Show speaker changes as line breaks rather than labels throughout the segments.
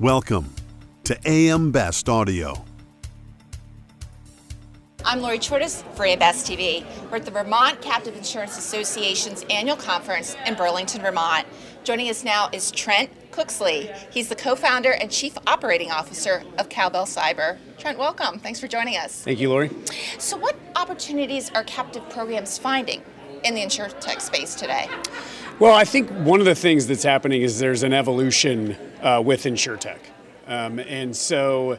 Welcome to AM Best Audio.
I'm Lori Chordas for AM Best TV. We're at the Vermont Captive Insurance Association's annual conference in Burlington, Vermont. Joining us now is Trent Cooksley. He's the co-founder and chief operating officer of Cowbell Cyber. Trent, welcome. Thanks for joining us.
Thank you, Lori.
So, what opportunities are captive programs finding in the insurance tech space today?
Well, I think one of the things that's happening is there's an evolution uh, with insurtech, um, and so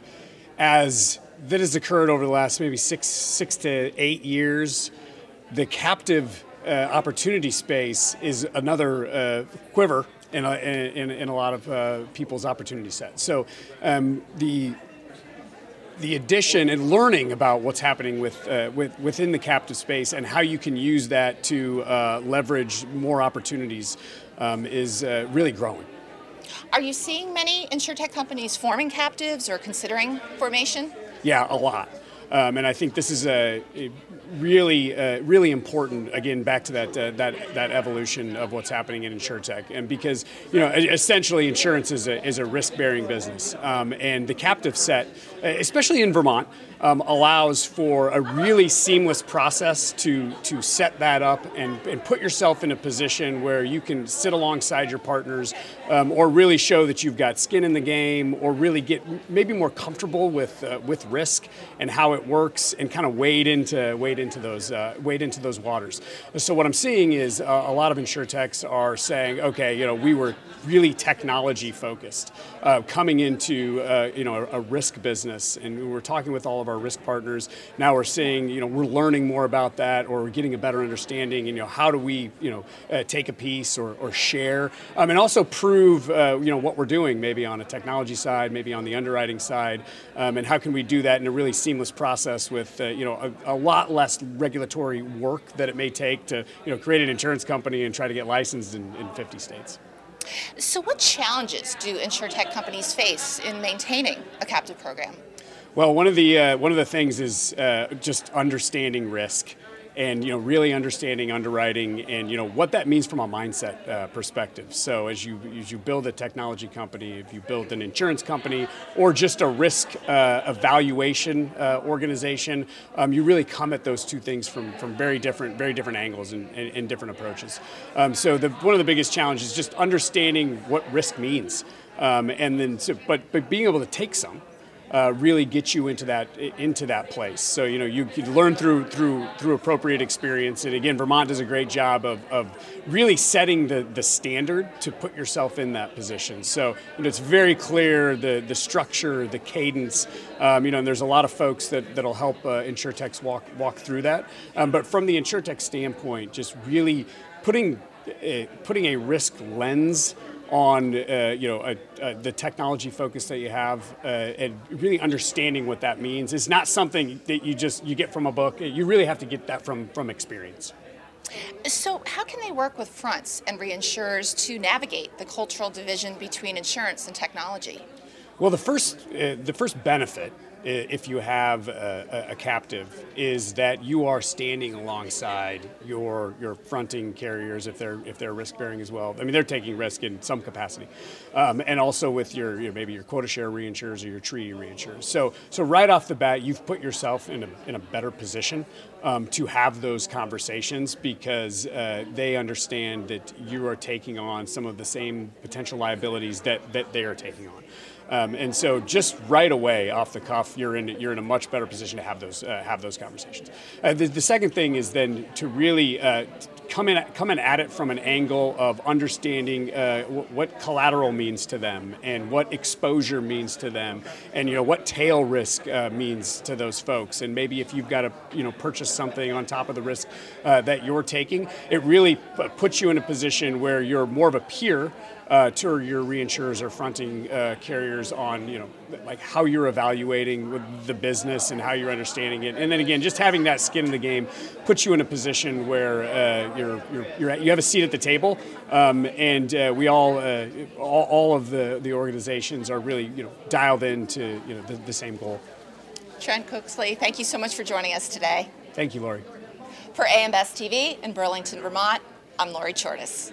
as that has occurred over the last maybe six six to eight years, the captive uh, opportunity space is another uh, quiver in a, in, in a lot of uh, people's opportunity set. So um, the the addition and learning about what's happening with, uh, with within the captive space and how you can use that to uh, leverage more opportunities um, is uh, really growing.
Are you seeing many insurtech companies forming captives or considering formation?
Yeah, a lot. Um, and I think this is a, a really, uh, really important. Again, back to that uh, that that evolution of what's happening in insurtech, and because you know, essentially, insurance is a is a risk bearing business, um, and the captive set, especially in Vermont, um, allows for a really seamless process to to set that up and, and put yourself in a position where you can sit alongside your partners um, or really show that you've got skin in the game or really get maybe more comfortable with uh, with risk and how it works and kind of wade into wade into those uh, wade into those waters. So what I'm seeing is uh, a lot of insurtechs are saying, okay, you know, we were really technology focused uh, coming into uh, you know a, a risk business and we're talking with all of our risk partners. Now we're seeing, you know, we're learning more about that, or we're getting a better understanding. And, you know, how do we, you know, uh, take a piece or, or share, um, and also prove, uh, you know, what we're doing, maybe on a technology side, maybe on the underwriting side, um, and how can we do that in a really seamless process with, you know, a, a, lot less regulatory work that it may take to, you know, create an insurance company and try to get licensed in, in 50 states.
So, what challenges do insurtech companies face in maintaining a captive program?
Well, one of the uh, one of the things is uh, just understanding risk, and you know really understanding underwriting, and you know what that means from a mindset uh, perspective. So as you as you build a technology company, if you build an insurance company, or just a risk uh, evaluation uh, organization, um, you really come at those two things from from very different very different angles and, and, and different approaches. Um, so the, one of the biggest challenges is just understanding what risk means, um, and then so, but but being able to take some uh, really get you into that into that place. So you know you, you learn through through through appropriate experience. And again, Vermont does a great job of, of really setting the, the standard to put yourself in that position. So you know, it's very clear the the structure, the cadence. Um, you know, and there's a lot of folks that that'll help uh, insurtechs walk walk through that. Um, but from the insurtech standpoint, just really putting uh, putting a risk lens on uh, you know the technology focus that you have uh, and really understanding what that means. Is not something that you just you get from a book. You really have to get that from from experience.
So how can they work with fronts and reinsurers to navigate the cultural division between insurance and technology?
Well the first uh, the first benefit if you have a, a, captive is that you are standing alongside your your fronting carriers if they're if they're risk bearing as well. I mean they're taking risk in some capacity, um, and also with your you know, maybe your quota share reinsurers or your treaty reinsurers. So so right off the bat you've put yourself in a in a better position um, to have those conversations because uh, they understand that you are taking on some of the same potential liabilities that that they are taking on. Um, and so, just right away, off the cuff, you're in you're in a much better position to have those uh, have those conversations. Uh, the, the, second thing is then to really uh, come in come in at it from an angle of understanding uh, w- what collateral means to them and what exposure means to them, and you know what tail risk uh, means to those folks. And maybe if you've got to you know purchase something on top of the risk uh, that you're taking, it really p- puts you in a position where you're more of a peer uh, to your reinsurers or fronting uh, carriers on you know like how you're evaluating the business and how you're understanding it, and then again just having that skin in the game puts you in a position where uh, you're, you're, you're at, you have a seat at the table, um, and uh, we all, uh, all, all of the the organizations are really you know dialed into you know the, the same goal.
Trent Cooksley, thank you so much for joining us today.
Thank you, Lori.
For AM Best TV in Burlington, Vermont, I'm Lori Chordas.